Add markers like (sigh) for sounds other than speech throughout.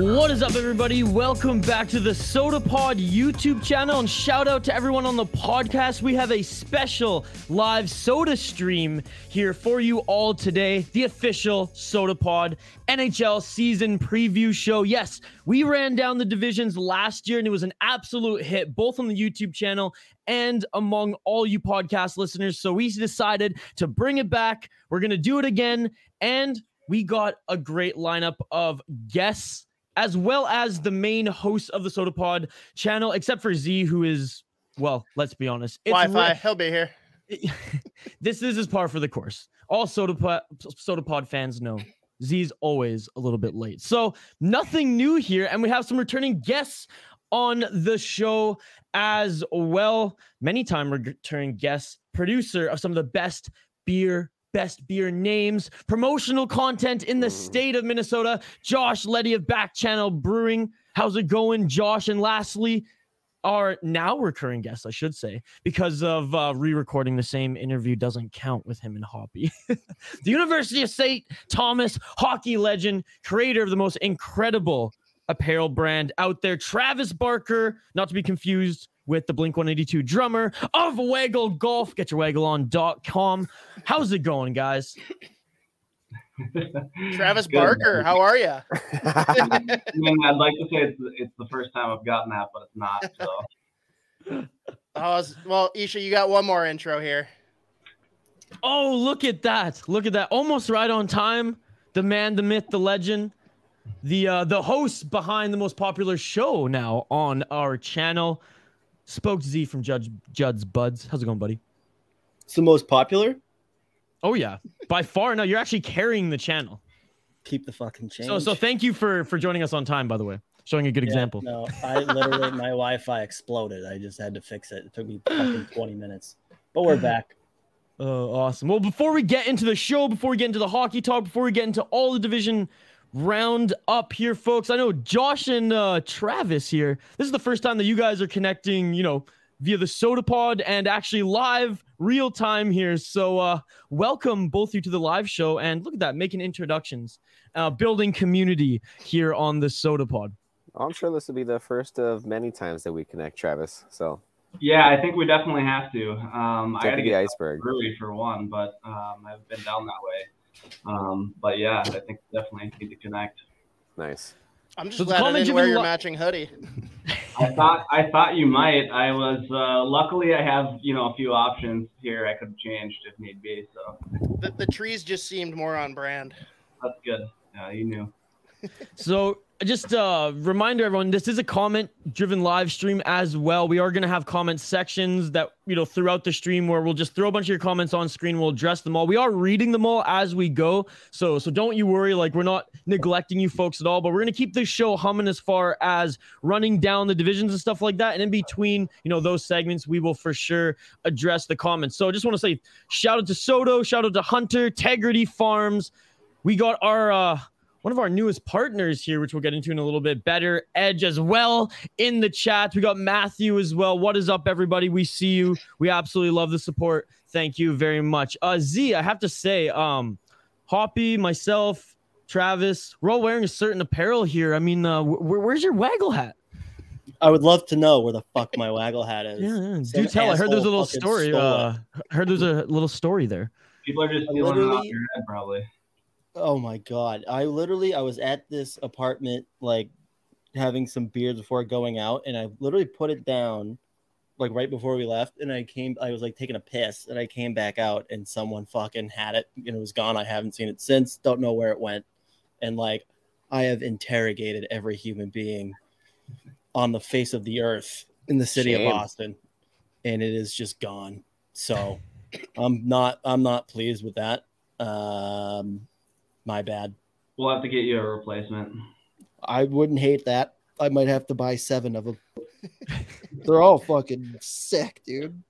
What is up, everybody? Welcome back to the Sota Pod YouTube channel, and shout out to everyone on the podcast. We have a special live soda stream here for you all today. The official Sota Pod NHL season preview show. Yes, we ran down the divisions last year, and it was an absolute hit, both on the YouTube channel and among all you podcast listeners. So we decided to bring it back. We're gonna do it again, and we got a great lineup of guests as well as the main host of the Sota Pod channel, except for Z, who is, well, let's be honest. Wi-Fi, he'll be here. this, (laughs) this is par for the course. All Sota Pod, Sota Pod fans know Z's always a little bit late. So nothing new here. And we have some returning guests on the show as well. Many time returning guests, producer of some of the best beer best beer names, promotional content in the mm. state of Minnesota. Josh Letty of Back Channel Brewing. How's it going, Josh? And lastly, our now recurring guest, I should say, because of uh, re-recording the same interview doesn't count with him and Hoppy. (laughs) the University of St. Thomas hockey legend, creator of the most incredible apparel brand out there, Travis Barker, not to be confused with the Blink 182 drummer of Waggle Golf. Get your waggle on.com. How's it going, guys? (laughs) Travis Good, Barker, man. how are (laughs) you? I mean, I'd like to say it's, it's the first time I've gotten that, but it's not. So. (laughs) Oh, well, Isha, you got one more intro here. Oh, look at that! Look at that! Almost right on time. The man, the myth, the legend, the uh, the host behind the most popular show now on our channel. Spoke Z from Judge Judd's Buds. How's it going, buddy? It's the most popular. Oh yeah, by far. No, you're actually carrying the channel. Keep the fucking change. So, so thank you for for joining us on time. By the way, showing a good yeah, example. No, I literally my Wi-Fi exploded. I just had to fix it. It took me fucking (sighs) 20 minutes, but we're back. Oh, awesome. Well, before we get into the show, before we get into the hockey talk, before we get into all the division round up here, folks. I know Josh and uh, Travis here. This is the first time that you guys are connecting, you know, via the Sota Pod and actually live, real time here. So, uh, welcome both of you to the live show. And look at that, making introductions, uh, building community here on the Sota Pod. I'm sure this will be the first of many times that we connect, Travis. So. Yeah, I think we definitely have to. Um, I got to get iceberg brewery for one, but um, I've been down that way. Um, but yeah, I think definitely need to connect. Nice. I'm just so glad I didn't wear your lo- matching hoodie. I thought I thought you might. I was uh, luckily I have you know a few options here I could have changed if need be. So the, the trees just seemed more on brand. That's good. Yeah, you knew. so just uh reminder everyone this is a comment driven live stream as well. We are going to have comment sections that you know throughout the stream where we'll just throw a bunch of your comments on screen. We'll address them all. We are reading them all as we go. So so don't you worry. Like we're not neglecting you folks at all but we're going to keep this show humming as far as running down the divisions and stuff like that. And in between you know those segments we will for sure address the comments. So i just want to say shout out to soto shout out to hunter tegrity farms. We got our uh one of our newest partners here, which we'll get into in a little bit better. Edge as well in the chat. We got Matthew as well. What is up, everybody? We see you. We absolutely love the support. Thank you very much. Uh, Z, I have to say, um, Hoppy, myself, Travis, we're all wearing a certain apparel here. I mean, uh, wh- where's your waggle hat? I would love to know where the fuck my waggle hat is. Yeah, yeah. do tell. I heard there's a little story. Uh, heard there's a little story there. People are just stealing it off your head, probably. Oh my god! I literally I was at this apartment like having some beers before going out, and I literally put it down like right before we left, and I came. I was like taking a piss, and I came back out, and someone fucking had it, and it was gone. I haven't seen it since. Don't know where it went, and like I have interrogated every human being on the face of the earth in the city Shame. of Boston, and it is just gone. So I'm not I'm not pleased with that. Um, my bad. We'll have to get you a replacement. I wouldn't hate that. I might have to buy seven of them. (laughs) They're all fucking sick, dude.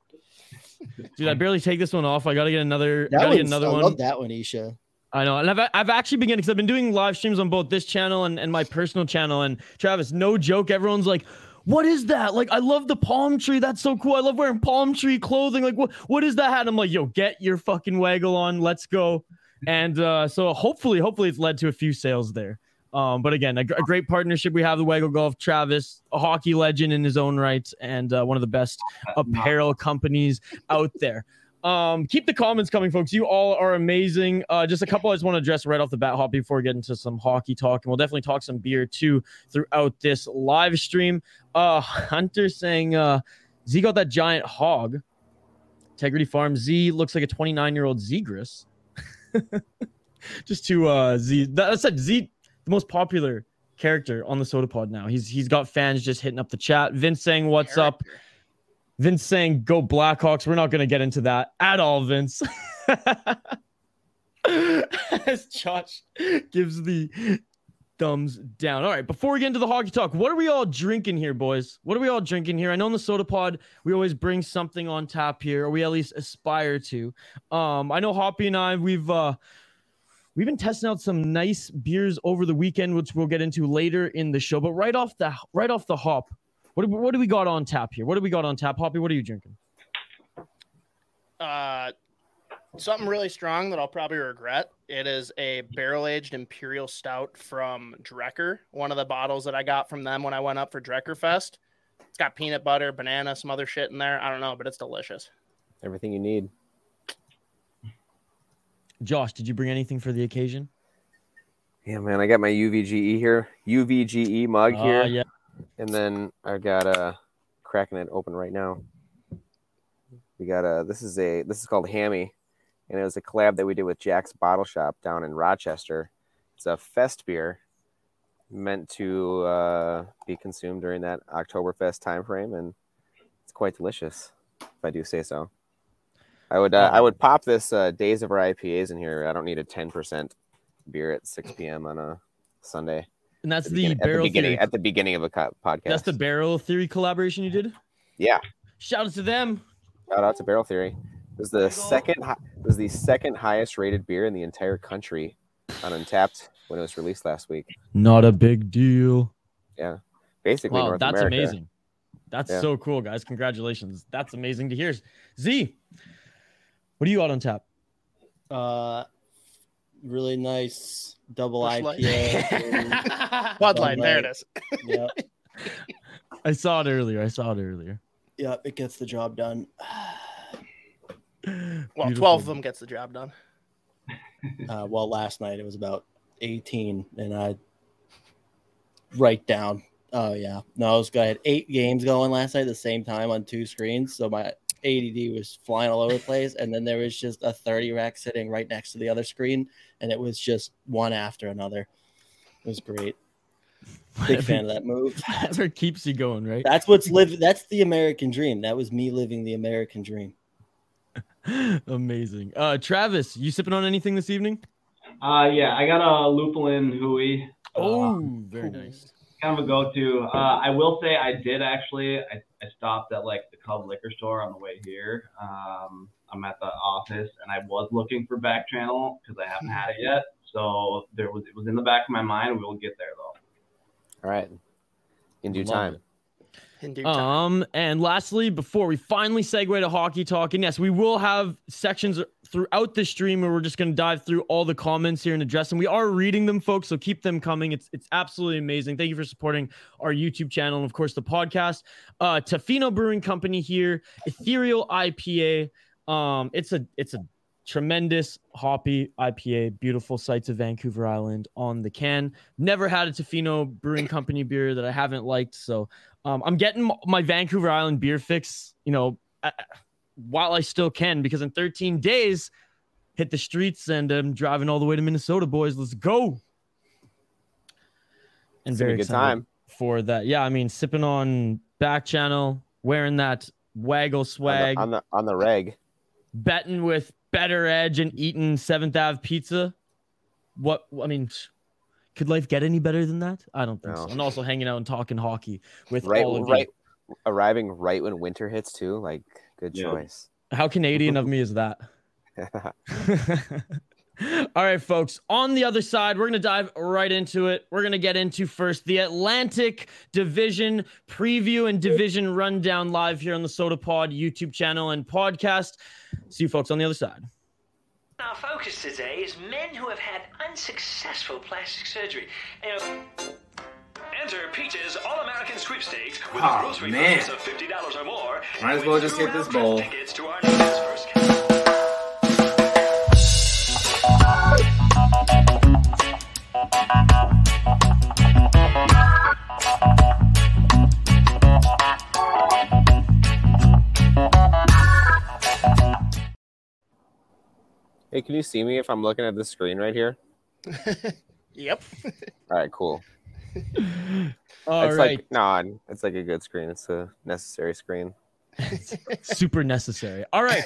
Dude, I barely take this one off. I gotta get another. That gotta get one's- another I one. love that one, Isha. I know, and I've I've actually begun because I've been doing live streams on both this channel and, and my personal channel. And Travis, no joke, everyone's like, "What is that?" Like, I love the palm tree. That's so cool. I love wearing palm tree clothing. Like, what what is that hat? I'm like, "Yo, get your fucking waggle on. Let's go." And uh, so hopefully, hopefully, it's led to a few sales there. Um, but again, a, a great partnership we have the Waggle Golf. Travis, a hockey legend in his own right, and uh, one of the best apparel companies out there. Um, keep the comments coming, folks. You all are amazing. Uh, just a couple I just want to address right off the bat, Hoppy, before we get into some hockey talk, and we'll definitely talk some beer too throughout this live stream. Uh, Hunter saying, uh, Z got that giant hog. Integrity Farm Z looks like a 29 year old Zegras. (laughs) just to uh Z, that, that's like Z, the most popular character on the Sota Pod now. He's he's got fans just hitting up the chat. Vince saying, "What's up?" Vince saying go Blackhawks. We're not going to get into that at all, Vince. (laughs) (laughs) As Josh gives the thumbs down. All right, before we get into the hockey talk, what are we all drinking here, boys? What are we all drinking here? I know in the Sota Pod we always bring something on tap here, or we at least aspire to. Um, I know Hoppy and I we've uh we've been testing out some nice beers over the weekend, which we'll get into later in the show. But right off the right off the hop, what do, what do we got on tap here? What do we got on tap, Hoppy? What are you drinking? Uh, something really strong that I'll probably regret. It is a barrel aged imperial stout from Drekker, one of the bottles that I got from them when I went up for Drekker Fest. It's got peanut butter, banana, some other shit in there. I don't know, but it's delicious. Everything you need. Josh, did you bring anything for the occasion? Yeah, man, I got my UVGE here, UVGE mug Ah, here, yeah. and then I got uh cracking it open right now. We got a this is a this is called Hammy, and it was a collab that we did with Jack's Bottle Shop down in Rochester. It's a fest beer meant to uh, be consumed during that Oktoberfest time frame, and it's quite delicious, if I do say so. I would uh, I would pop this uh, Days of Our IPAs in here. I don't need a ten percent beer at six p.m. on a Sunday. And that's At the, beginning- at the barrel theory. at the beginning of a co- podcast. That's the barrel theory collaboration you did. yeah. Shout out to them. Shout out to Barrel Theory. It was the second hi- was the second highest rated beer in the entire country on Untappd when it was released last week. Not a big deal. Yeah, basically, Wow, North that's America. amazing. That's Yeah. so cool, guys. Congratulations. That's amazing to hear. Z, what do you got on tap? Uh, really nice double Busch Light. IPA. (laughs) Bud Light, there it is. (laughs) yep. I saw it earlier. I saw it earlier. yeah, it gets the job done. (sighs) Well, Beautiful. 12 of them gets the job done. (laughs) Uh, well, last night it was about 18, and I write down. Oh yeah, no, I was I had eight games going last night at the same time on two screens, so my ADD was flying all over the place, and then there was just a 30 rack sitting right next to the other screen, and it was just one after another. It was great. Big fan of that move. (laughs) That's what keeps you going, right? That's what's live. That's the American dream. That was me living the American dream. (laughs) Amazing. Uh, Travis, you sipping on anything this evening? Uh, yeah, I got a Lupulin Hui. Uh, Oh, very nice. kind of a go-to. Uh, I will say I did actually. I, I stopped at like the Cub liquor store on the way here. Um, I'm at the office and I was looking for back channel because I haven't had it yet. So there was it was in the back of my mind. We will get there though. All right. In due Love time. it. In due time. Um, and lastly, before we finally segue to hockey talk, and yes, we will have sections throughout the stream where we're just going to dive through all the comments here and address them. We are reading them, folks, so keep them coming. It's it's absolutely amazing. Thank you for supporting our YouTube channel and of course the podcast. Uh, Tofino Brewing Company here, Ethereal IPA. Um, it's a it's a tremendous hoppy IPA, beautiful sights of Vancouver Island on the can. Never had a Tofino Brewing Company beer that I haven't liked, so um, I'm getting my Vancouver Island beer fix, you know, while I still can, because in 13 days, hit the streets and I'm driving all the way to Minnesota, boys. Let's go. And It's very good time. for that. Yeah, I mean, sipping on back channel, wearing that waggle On swag, the, on the on the reg. betting with better edge and eating Seventh Ave pizza. What I mean, Could life get any better than that? I don't think No. so. And also hanging out and talking hockey with Right, all of you. right, arriving right when winter hits too. Like, good Yeah. choice. How Canadian of (laughs) me is that? (laughs) (laughs) All right, folks. On the other side, we're going to dive right into it. We're going to get into first the Atlantic Division preview and division rundown live here on the Sota Pod YouTube channel and podcast. See you folks on the other side. Our focus today is men who have had unsuccessful plastic surgery. Enter Peach's All-American Sweepstakes with Aw, a ah, grocery man. purchase of fifty dollars or more. Might as well just hit this bowl. Hey, can you see me if I'm looking at the screen right here? (laughs) Yep. All right, cool. (laughs) All it's right. like no, it's like a good screen. It's a necessary screen. (laughs) super necessary. All right.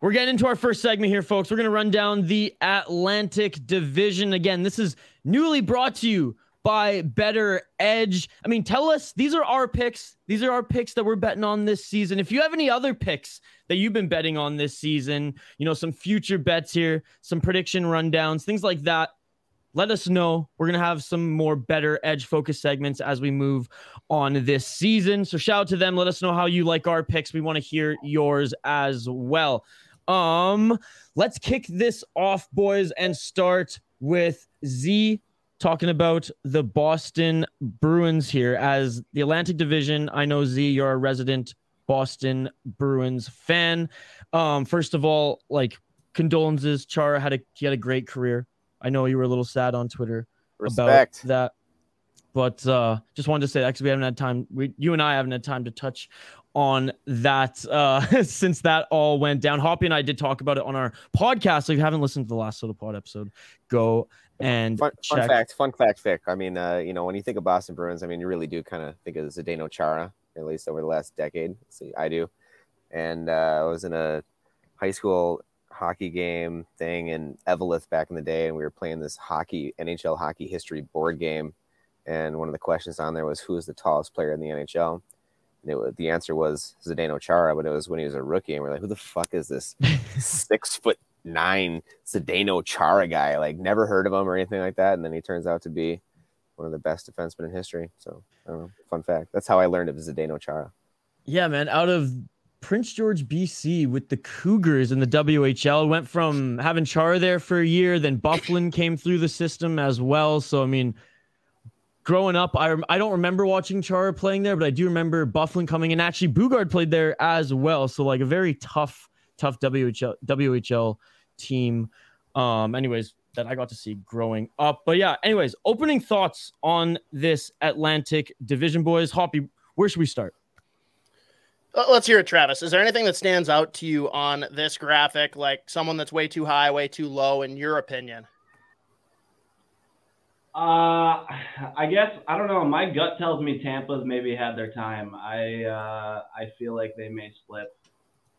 We're getting into our first segment here, folks. We're going to run down the Atlantic Division. Again, this is newly brought to you by Better Edge. I mean, tell us, these are our picks. These are our picks that we're betting on this season. If you have any other picks that you've been betting on this season, you know, some future bets here, some prediction rundowns, things like that, let us know. We're going to have some more Better Edge focus segments as we move on this season. So shout out to them. Let us know how you like our picks. We want to hear yours as well. Um, let's kick this off, boys, and start with Z talking about the Boston Bruins here as the Atlantic Division. I know Z, you're a resident Boston Bruins fan. Um, first of all, like condolences. Chara had a he had a great career. I know you were a little sad on Twitter Respect. about that. But uh, just wanted to say that because we haven't had time. We, you and I haven't had time to touch on that uh, (laughs) since that all went down. Hoppy and I did talk about it on our podcast. So if you haven't listened to the last Sota Pod episode, go and Fun, fun fact, fun fact, Vic. I mean, uh, you know, when you think of Boston Bruins, I mean, you really do kind of think of Zdeno Chara, at least over the last decade. See, I do. And uh, I was in a high school hockey game thing in Eveleth back in the day, and we were playing this hockey NHL hockey history board game. And one of the questions on there was, "Who is the tallest player in the NHL?" And it was, the answer was Zdeno Chara, but it was when he was a rookie, and we're like, "Who the fuck is this (laughs) six foot nine Zdeno Chara guy. Like never heard of him or anything like that. And then he turns out to be one of the best defensemen in history. So I don't know. Fun fact. That's how I learned of Zdeno Chara. Yeah, man. Out of Prince George, BC, with the Cougars in the WHL, went from having Chara there for a year, then Byfuglien came through the system as well. So I mean, growing up, I I don't remember watching Chara playing there, but I do remember Byfuglien coming, and actually Boogaard played there as well. So like a very tough, tough WHL WHL team. Um, anyways, that I got to see growing up. But yeah, anyways, opening thoughts on this Atlantic Division, boys. Hoppy, where should we start? Let's hear it, Travis. Is there anything that stands out to you on this graphic, like someone that's way too high, way too low, in your opinion? Uh, (sighs) I guess I don't know. My gut tells me Tampa's maybe had their time. I uh, I feel like they may split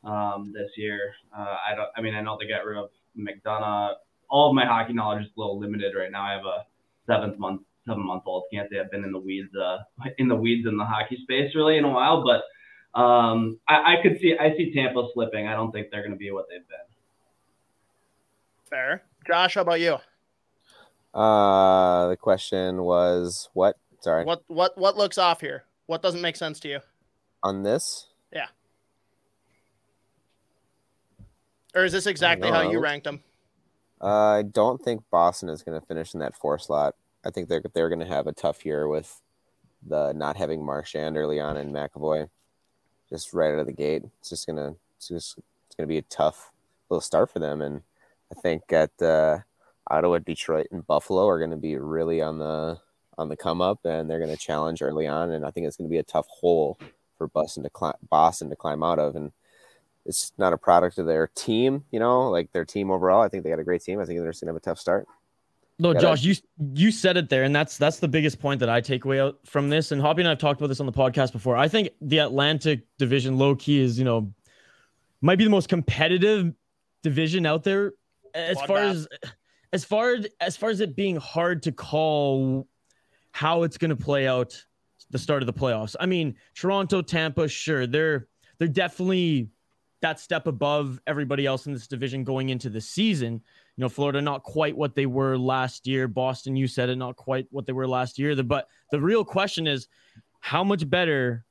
um, this year. Uh, I don't. I mean, I know they got rid of McDonagh. All of my hockey knowledge is a little limited right now. I have a seventh month, seven month old. Can't say I've been in the weeds, uh, (laughs) in the weeds in the hockey space really in a while. But um, I, I could see. I see Tampa slipping. I don't think they're going to be what they've been. Fair. Josh, how about you? Uh, the question was what? Sorry. What what what looks off here? What doesn't make sense to you? On this? Yeah. Or is this exactly how you ranked them? Uh, I don't think Boston is going to finish in that four slot. I think they're they're going to have a tough year with the not having Marchand early on and McAvoy, just right out of the gate. It's just gonna it's just it's gonna be a tough little start for them. And I think at uh, Ottawa, Detroit, and Buffalo are going to be really on the on the come up, and they're going to challenge early on. And I think it's going to be a tough hole for Boston to climb Boston to climb out of. And it's not a product of their team, you know, like their team overall. I think they got a great team. I think they're just gonna have a tough start. No, Yeah, Josh, you you said it there, and that's that's the biggest point that I take away out from this. And Hoppy and I have talked about this on the podcast before. I think the Atlantic division, low key, is you know might be the most competitive division out there as far Bloodbath. as as far as far as it being hard to call how it's going to play out the start of the playoffs. I mean, Toronto, Tampa, sure, they're they're definitely that step above everybody else in this division going into the season. You know, Florida not quite what they were last year. Boston, you said it, not quite what they were last year. But the real question is, how much better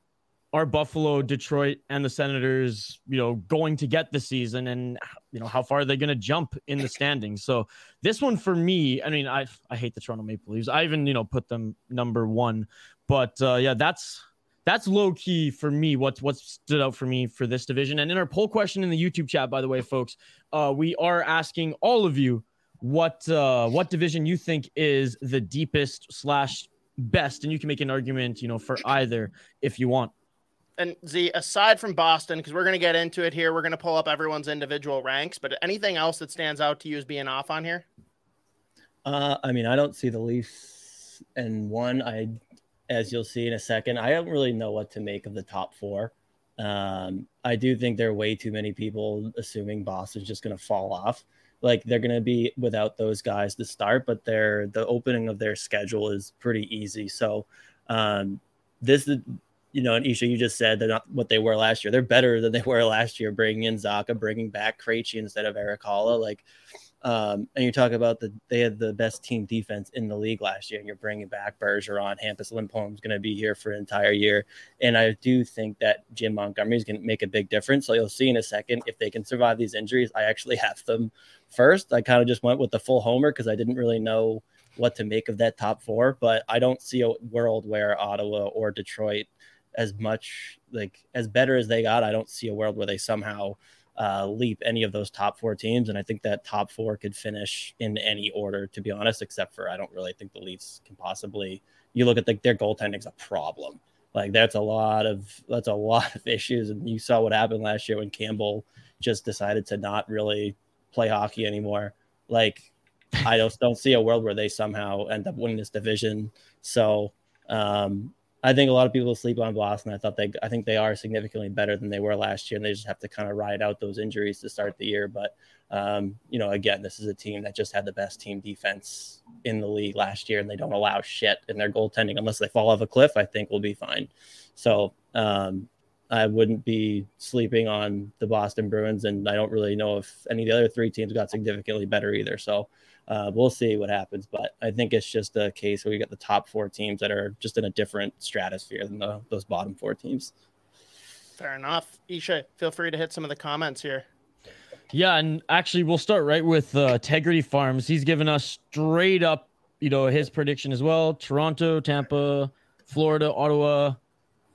are Buffalo, Detroit, and the Senators, you know, going to get this season, and you know how far are they going to jump in the standings? So this one for me, I mean, I I hate the Toronto Maple Leafs. I even you know put them number one, but uh, yeah, that's that's low key for me. What's what stood out for me for this division, and in our poll question in the YouTube chat, by the way, folks, uh, we are asking all of you what uh, what division you think is the deepest slash best, and you can make an argument, you know, for either if you want. And Z, aside from Boston, because we're going to get into it here, we're going to pull up everyone's individual ranks. But anything else that stands out to you as being off on here? Uh, I mean, I don't see the Leafs and one. I, as you'll see in a second, I don't really know what to make of the top four. Um, I do think there are way too many people assuming Boston's just going to fall off. Like they're going to be without those guys to start, but their the opening of their schedule is pretty easy. So um, this is, you know, and Isha, you just said they're not what they were last year. They're better than they (laughs) were last year, bringing in Zacha, bringing back Krejci instead of Erik Haula. Like um, and you talk about the they had the best team defense in the league last year, and you're bringing back Bergeron, Hampus Lindholm's going to be here for an entire year, and I do think that Jim Montgomery is going to make a big difference. So you'll see in a second if they can survive these injuries. I actually have them first. I kind of just went with the full homer because I didn't really know what to make of that top four, but I don't see a world where Ottawa or Detroit, as much like as better as they got, I don't see a world where they somehow uh, leap any of those top four teams. And I think that top four could finish in any order, to be honest, except for I don't really think the Leafs can possibly. You look at the, their goaltending's a problem. Like that's a lot of that's a lot of issues, and you saw what happened last year when Campbell just decided to not really play hockey anymore. Like I just don't see a world where they somehow end up winning this division. So um, I think a lot of people sleep on Boston. I thought they, I think they are significantly better than they were last year, and they just have to kind of ride out those injuries to start the year. But um, you know, again, this is a team that just had the best team defense in the league last year, and they don't allow shit in their goaltending unless they fall off a cliff. I think we'll be fine. So um, I wouldn't be sleeping on the Boston Bruins, and I don't really know if any of the other three teams got significantly better either. So uh, we'll see what happens, but I think it's just a case where we got the top four teams that are just in a different stratosphere than the, those bottom four teams. Fair enough. Isha, feel free to hit some of the comments here. Yeah, and actually, we'll start right with uh, Integrity Farms. He's given us straight up, you know, his prediction as well: Toronto, Tampa, Florida, Ottawa,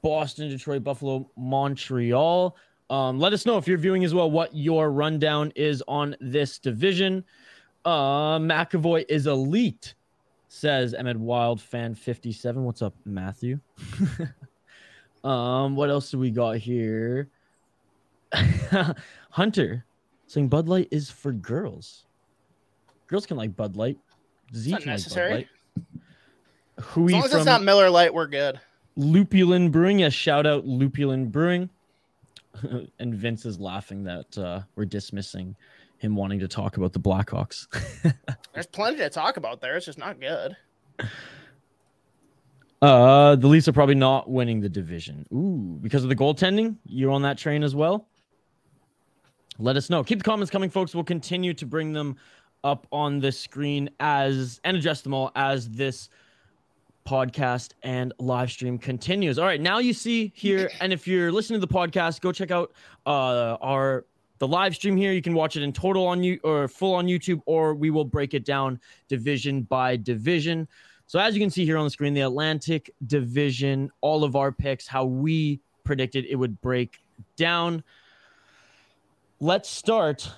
Boston, Detroit, Buffalo, Montreal. Um, let us know if you're viewing as well what your rundown is on this division. Uh, McAvoy is elite, says Emmett Wild fan 57. What's up, Matthew? (laughs) um, what else do we got here? (laughs) Hunter saying Bud Light is for girls. Girls can like Bud Light. Z not can like necessary. Bud Light. As long as from it's not Miller Lite, we're good. Lupulin Brewing. Yes, shout out Lupulin Brewing. (laughs) and Vince is laughing that uh, we're dismissing him wanting to talk about the Blackhawks. (laughs) There's plenty to talk about there. It's just not good. Uh, the Leafs are probably not winning the division. Ooh, because of the goaltending. You're on that train as well. Let us know. Keep the comments coming, folks. We'll continue to bring them up on the screen as and address them all as this podcast and live stream continues. All right, now you see here, (clears throat) and if you're listening to the podcast, go check out uh, our the live stream here. You can watch it in total on you or full on YouTube, or we will break it down division by division. So as you can see here on the screen, the Atlantic Division, all of our picks, how we predicted it would break down. Let's start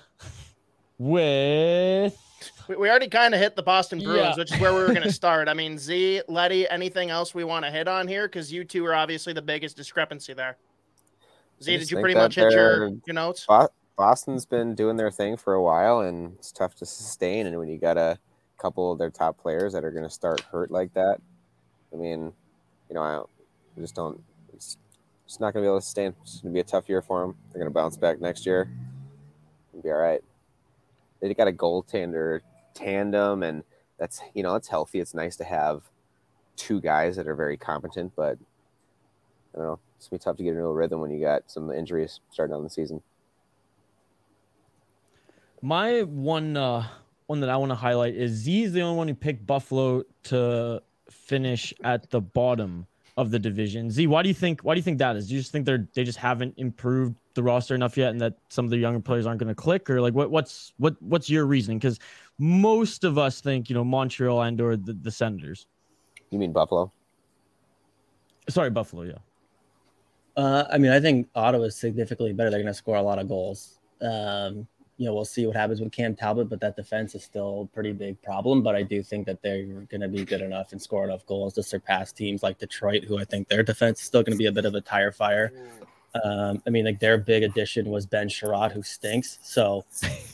with We, we already kind of hit the Boston Bruins, Yeah. which is where we were going (laughs) to start. I mean, Z, Letty, anything else we want to hit on here? Because you two are obviously the biggest discrepancy there. Z, I did you pretty much hit your, your notes? Boston's been doing their thing for a while, and it's tough to sustain. And when you got a couple of their top players that are going to start hurt like that, I mean, you know, I, I just don't. It's, it's not going to be able to sustain. It's going to be a tough year for them. They're going to bounce back next year. It'll be all right. They got a goaltender tandem, and that's you know it's healthy. It's nice to have two guys that are very competent, but I don't know. It's gonna be tough to get into a rhythm when you got some injuries starting on the season. My one uh one that I want to highlight is Z is the only one who picked Buffalo to finish at the bottom of the division. Z, why do you think why do you think that is? Do you just think they're they just haven't improved the roster enough yet and that some of the younger players aren't going to click or like what what's what what's your reasoning cuz most of us think, you know, Montreal and or the, the Senators. You mean Buffalo? Sorry, Buffalo, yeah. Uh, I mean, I think Ottawa is significantly better. They're going to score a lot of goals. Um, you know, we'll see what happens with Cam Talbot, but that defense is still a pretty big problem. But I do think that they're going to be good enough and score enough goals to surpass teams like Detroit, who I think their defense is still going to be a bit of a tire fire. Um, I mean, like their big addition was Ben Chiarot, who stinks. So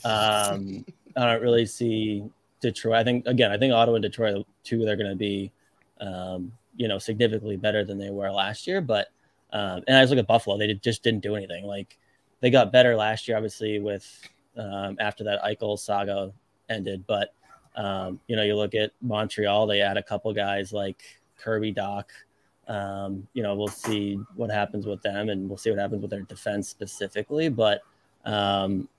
um, I don't really see Detroit. I think again, I think Ottawa and Detroit, two, they're going to be, um, you know, significantly better than they were last year. But um, and I just look at Buffalo; they just didn't do anything. Like they got better last year, obviously, with um, after that Eichel saga ended. But um, you know, you look at Montreal; they add a couple guys like Kirby Dach. Um, you know, we'll see what happens with them, and we'll see what happens with their defense specifically. But um,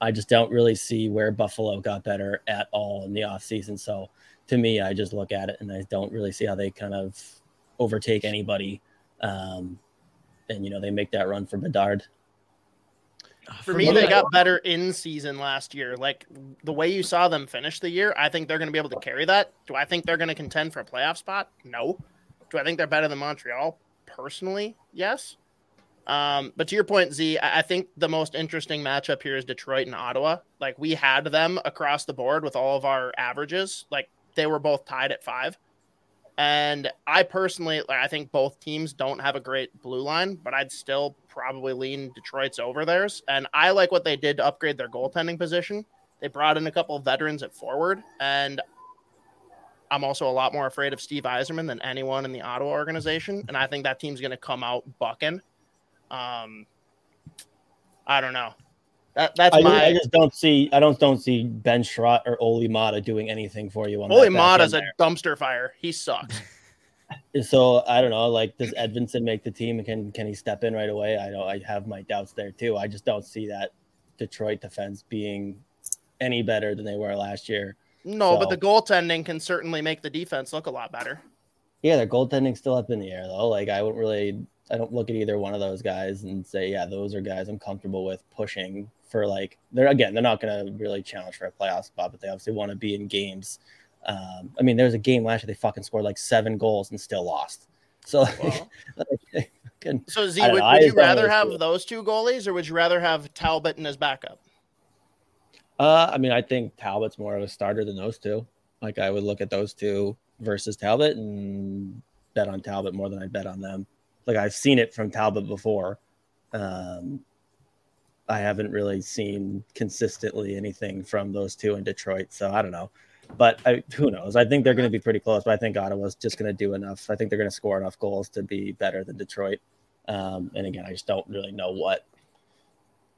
I just don't really see where Buffalo got better at all in the offseason. So to me, I just look at it and I don't really see how they kind of overtake anybody. Um, and you know, they make that run for Bedard. For me, they got better in season last year. Like the way you saw them finish the year, I think they're going to be able to carry that. Do I think they're going to contend for a playoff spot? No. Do I think they're better than Montreal? Personally, yes. Um, but to your point, Z, I think the most interesting matchup here is Detroit and Ottawa. Like we had them across the board with all of our averages. Like they were both tied at five. And I personally, I think both teams don't have a great blue line, but I'd still probably lean Detroit's over theirs. And I like what they did to upgrade their goaltending position. They brought in a couple of veterans at forward, and I'm also a lot more afraid of Steve Yzerman than anyone in the Ottawa organization. And I think that team's going to come out bucking. Um, I don't know. That that's I, my. I just don't see. I don't don't see Ben Chiarot or Olli Maatta doing anything for you. On Holy that back Maatta's a dumpster fire. He sucks. (laughs) So I don't know. Like, does Edvinsson make the team? Can can he step in right away? I know I have my doubts there too. I just don't see that Detroit defense being any better than they were last year. No, but the goaltending can certainly make the defense look a lot better. Yeah, their goaltending's still up in the air though. Like I wouldn't really I don't look at either one of those guys and say, yeah, those are guys I'm comfortable with pushing for like they're again, they're not gonna really challenge for a playoff spot, but they obviously want to be in games. Um, I mean, there was a game last year they fucking scored like seven goals and still lost. So Well, (laughs) like, fucking- so Z, I don't would, know, I would you rather have it. those two goalies, or would you rather have Talbot and his backup? uh, I mean, I think Talbot's more of a starter than those two. Like I would look at those two versus Talbot and bet on Talbot more than I bet on them. Like I've seen it from Talbot before. Um, I haven't really seen consistently anything from those two in Detroit, so I don't know. But I, who knows? I think they're going to be pretty close. But I think Ottawa's just going to do enough. I think they're going to score enough goals to be better than Detroit. Um, and again, I just don't really know what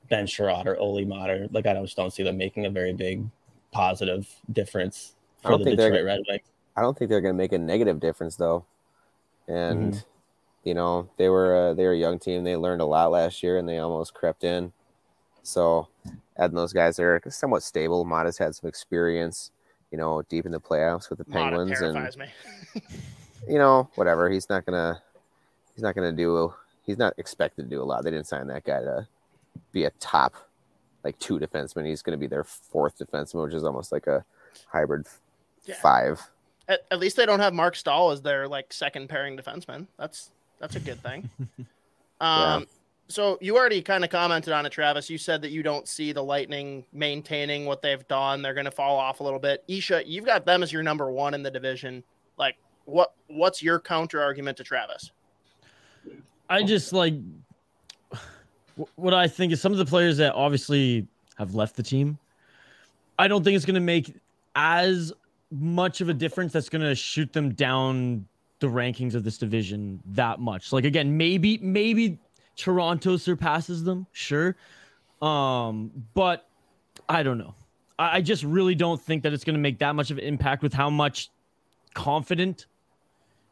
Ben Chiarot or Olli Maatta. Like I just don't see them making a very big positive difference I for don't the think they're Detroit Red Wings. I don't think they're going to make a negative difference though. And Mhm. You know, they were uh, they were a young team. They learned a lot last year, and they almost crept in. So adding those guys, they're somewhat stable. Maatta's had some experience, you know, deep in the playoffs with the Mata Penguins, and me. (laughs) you know, whatever. He's not gonna he's not gonna do. He's not expected to do a lot. They didn't sign that guy to be a top like two defenseman. He's gonna be their fourth defenseman, which is almost like a hybrid Yeah. five. At, at least they don't have Marc Staal as their like second pairing defenseman. That's that's a good thing. (laughs) Um, so you already kind of commented on it, Travis. You said that you don't see the Lightning maintaining what they've done. They're going to fall off a little bit. Isha, you've got them as your number one in the division. Like, what what's your counter argument to Travis? I just like what I think is some of the players that obviously have left the team. I don't think it's going to make as much of a difference that's going to shoot them down the rankings of this division that much. Like again, maybe maybe Toronto surpasses them, sure. Um, but I don't know. I I just really don't think that it's going to make that much of an impact with how much confident,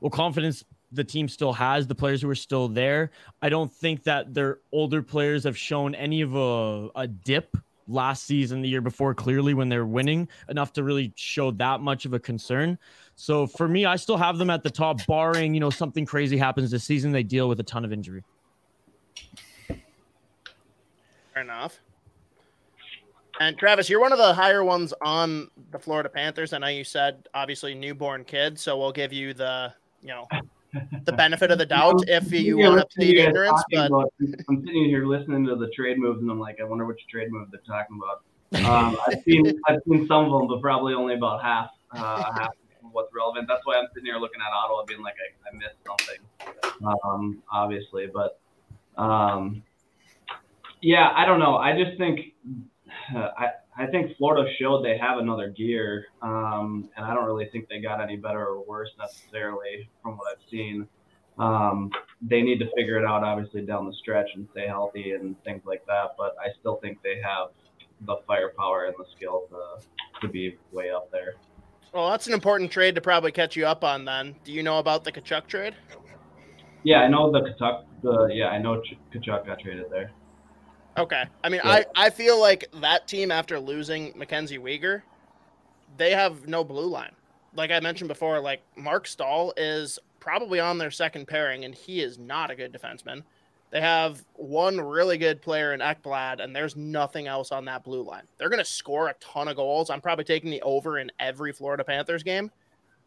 well, confidence the team still has, the players who are still there. I don't think that their older players have shown any of a, a dip last season, the year before, clearly when they're winning enough to really show that much of a concern. So for me, I still have them at the top, barring, you know, something crazy happens this season. They deal with a ton of injury. Fair enough. And Travis, you're one of the higher ones on the Florida Panthers. I know you said obviously newborn kid, so we'll give you the you know the benefit of the doubt (laughs) if you want to listening plead ignorance. But about- I'm sitting here listening to the trade moves, and I'm like, I wonder which trade move they're talking about. Um, I've seen I've seen some of them, but probably only about half uh, half of what's relevant. That's why I'm sitting here looking at Ottawa, being like, I, I missed something, um, obviously. But um, yeah, I don't know. I just think uh, I I think Florida showed they have another gear, um, and I don't really think they got any better or worse necessarily from what I've seen. Um, they need to figure it out, obviously, down the stretch and stay healthy and things like that. But I still think they have the firepower and the skill to, to be way up there. Well, that's an important trade to probably catch you up on. Then, do you know about the Tkachuk trade? Yeah, I know the Tkachuk. The yeah, I know Ch- Tkachuk got traded there. Okay. I mean, Yeah. I, I feel like that team, after losing Mackenzie Weegar, they have no blue line. Like I mentioned before, like Marc Staal is probably on their second pairing, and he is not a good defenseman. They have one really good player in Ekblad, and there's nothing else on that blue line. They're going to score a ton of goals. I'm probably taking the over in every Florida Panthers game,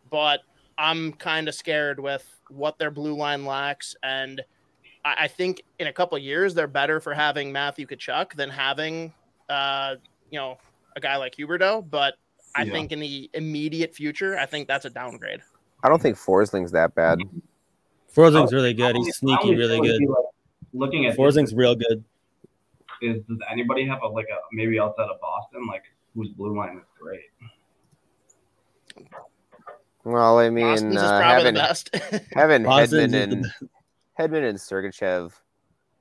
but I'm kind of scared with what their blue line lacks. And I, I think in a couple of years, they're better for having Matthew Tkachuk than having, uh, you know, a guy like Huberdeau. But I Yeah. think in the immediate future, I think that's a downgrade. I don't think Forsling's that bad. Forsling's really good. He's sneaky, really feel like good. He, like, Looking at Forsling's real good. is does anybody have a like a maybe outside of Boston like whose blue line is great? Well, I mean, Boston's is uh, probably having, the best. (laughs) having Boston's Hedman is the and Hedman and Sergachev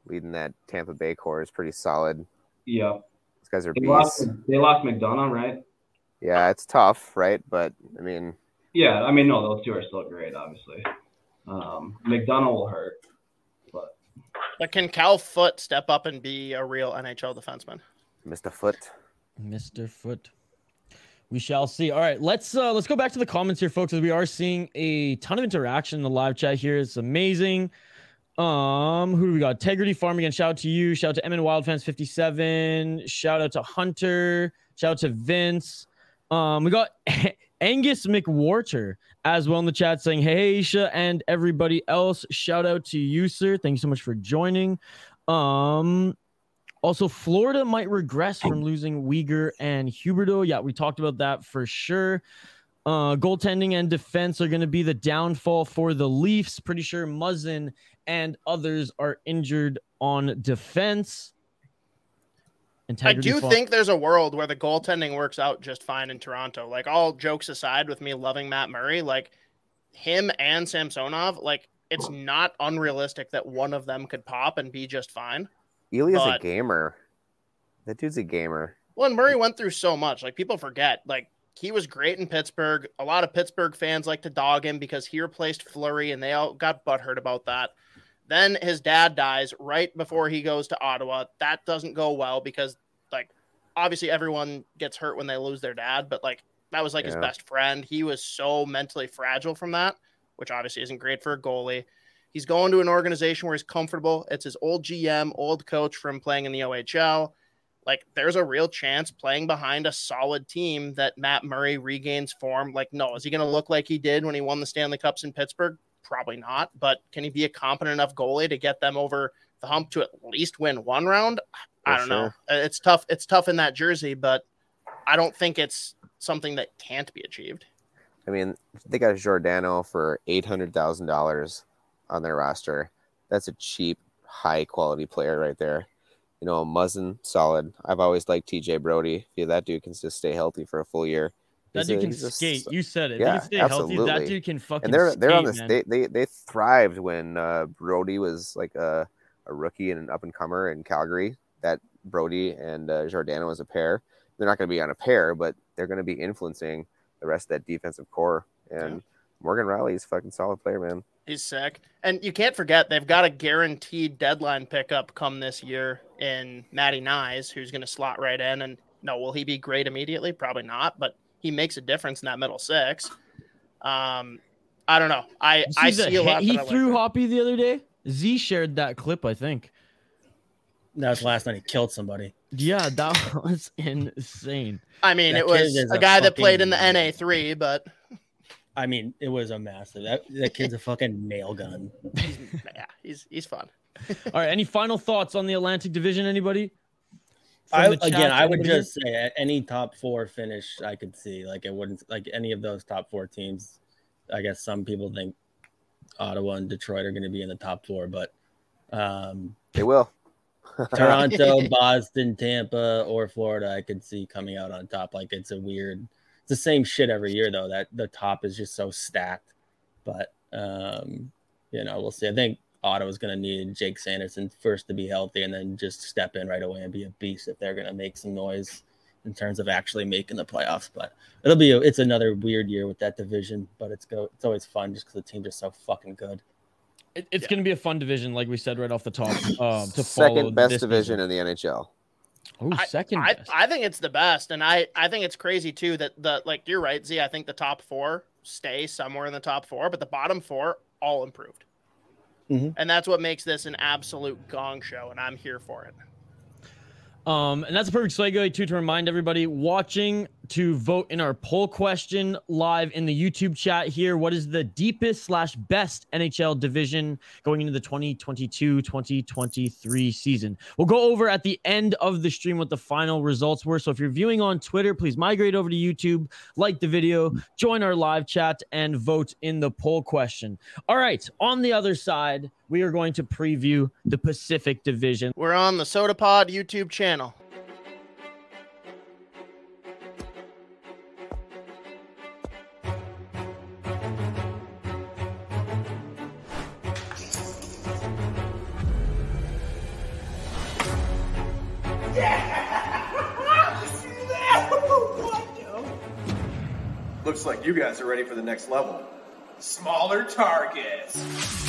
leading that Tampa Bay core is pretty solid. Yeah, These guys are they lost. beasts. They lost McDonagh, right? Yeah, it's tough, right? But I mean, Yeah, I mean no, those two are still great, obviously. Um, McDonagh will hurt, but but can Cal Foote step up and be a real NHL defenseman? Mr. Foote. Mr. Foote. We shall see. All right, let's uh let's go back to the comments here, folks, as we are seeing a ton of interaction in the live chat here. It's amazing. Um, who do we got? Integrity Farm again. Shout out to you. Shout out to MN Wildfans 57. Shout out to Hunter. Shout out to Vince. Um, we got (laughs) Angus McWhorter as well in the chat saying, Hey Aisha and everybody else. Shout out to you, sir. Thank you so much for joining. Um, also, Florida might regress from losing Weegar and Huberdeau. Yeah, we talked about that for sure. Uh, goaltending and defense are going to be the downfall for the Leafs. Pretty sure Muzzin and others are injured on defense. I do Farm- think there's a world where the goaltending works out just fine in Toronto. Like all jokes aside, with me loving Matt Murray, like him and Samsonov, like it's not unrealistic that one of them could pop and be just fine. Eli's a gamer. That dude's a gamer. Well, and Murray went through so much. Like people forget, like he was great in Pittsburgh. A lot of Pittsburgh fans like to dog him because he replaced Fleury, and they all got butthurt about that. Then his dad dies right before he goes to Ottawa. That doesn't go well because, like, obviously everyone gets hurt when they lose their dad, but like that was like his best friend. He was so mentally fragile from that, which obviously isn't great for a goalie. He's going to an organization where he's comfortable. It's his old GM, old coach from playing in the OHL like there's a real chance playing behind a solid team that Matt Murray regains form. Like, no, is he going to look like he did when he won the Stanley Cups in Pittsburgh? Probably not. But can he be a competent enough goalie to get them over the hump to at least win one round? I don't know. sure. Uh, It's tough. It's tough in that jersey, but I don't think it's something that can't be achieved. I mean, they got Giordano for eight hundred thousand dollars on their roster. That's a cheap, high quality player right there. You know, Muzzin, solid. I've always liked TJ Brodie. If that dude can just stay healthy for a full year. That dude can he's a skate. You said it. Yeah, he can stay healthy. That dude can fucking and they're they're on skate, this. man. They, they they thrived when uh, Brodie was like a, a rookie and an up and comer in Calgary. That Brodie and uh, Giordano as a pair, they're not going to be on a pair, but they're going to be influencing the rest of that defensive core. And Morgan Rielly is a fucking solid player, man. He's sick. And you can't forget they've got a guaranteed deadline pickup come this year in Matty Knies, who's going to slot right in. And no, will he be great immediately? Probably not, but he makes a difference in that middle six. Um, I don't know. I You I see the a lot. he that I like threw. Hoppy the other day. Z shared that clip, I think. That was last night. He killed somebody. Yeah, that (laughs) was insane. I mean, That it was is a a guy that played in the NA three, but I mean, it was a massive. That, that kid's a fucking nail gun. (laughs) yeah, he's he's fun. All right, any final thoughts on the Atlantic Division? Anybody? From I, the again, I would just say any top four finish I could see. Like it wouldn't like any of those top four teams. I guess some people think Ottawa and Detroit are going to be in the top four, but um, They will. (laughs) Toronto, Boston, Tampa, or Florida, I could see coming out on top. Like it's a weird, it's the same shit every year though. That the top is just so stacked. But um, you know, we'll see. I think Ottawa's going to need Jake Sanderson first to be healthy, and then just step in right away and be a beast if they're going to make some noise in terms of actually making the playoffs. But it'll be it's another weird year with that division, but it's go it's always fun just because the teams are so fucking good. It, it's going to be a fun division, like we said right off the top. Um, to Second best this division in the NHL. Oh, second I, best. I think it's the best, and I I think it's crazy too that the like you're right, Z. I think the top four stay somewhere in the top four, but the bottom four all improved, Mhm. and that's what makes this an absolute gong show, and I'm here for it. Um, and that's a perfect segue too to remind everybody watching to vote in our poll question live in the YouTube chat here. What is the deepest slash best NHL division going into the 2022-2023 season? We'll go over at the end of the stream what the final results were. So if you're viewing on Twitter, please migrate over to YouTube, like the video, join our live chat, and vote in the poll question. All right, on the other side, we are going to preview the Pacific Division. We're on the Sota Pod YouTube channel. Guys are ready for the next level. Smaller targets.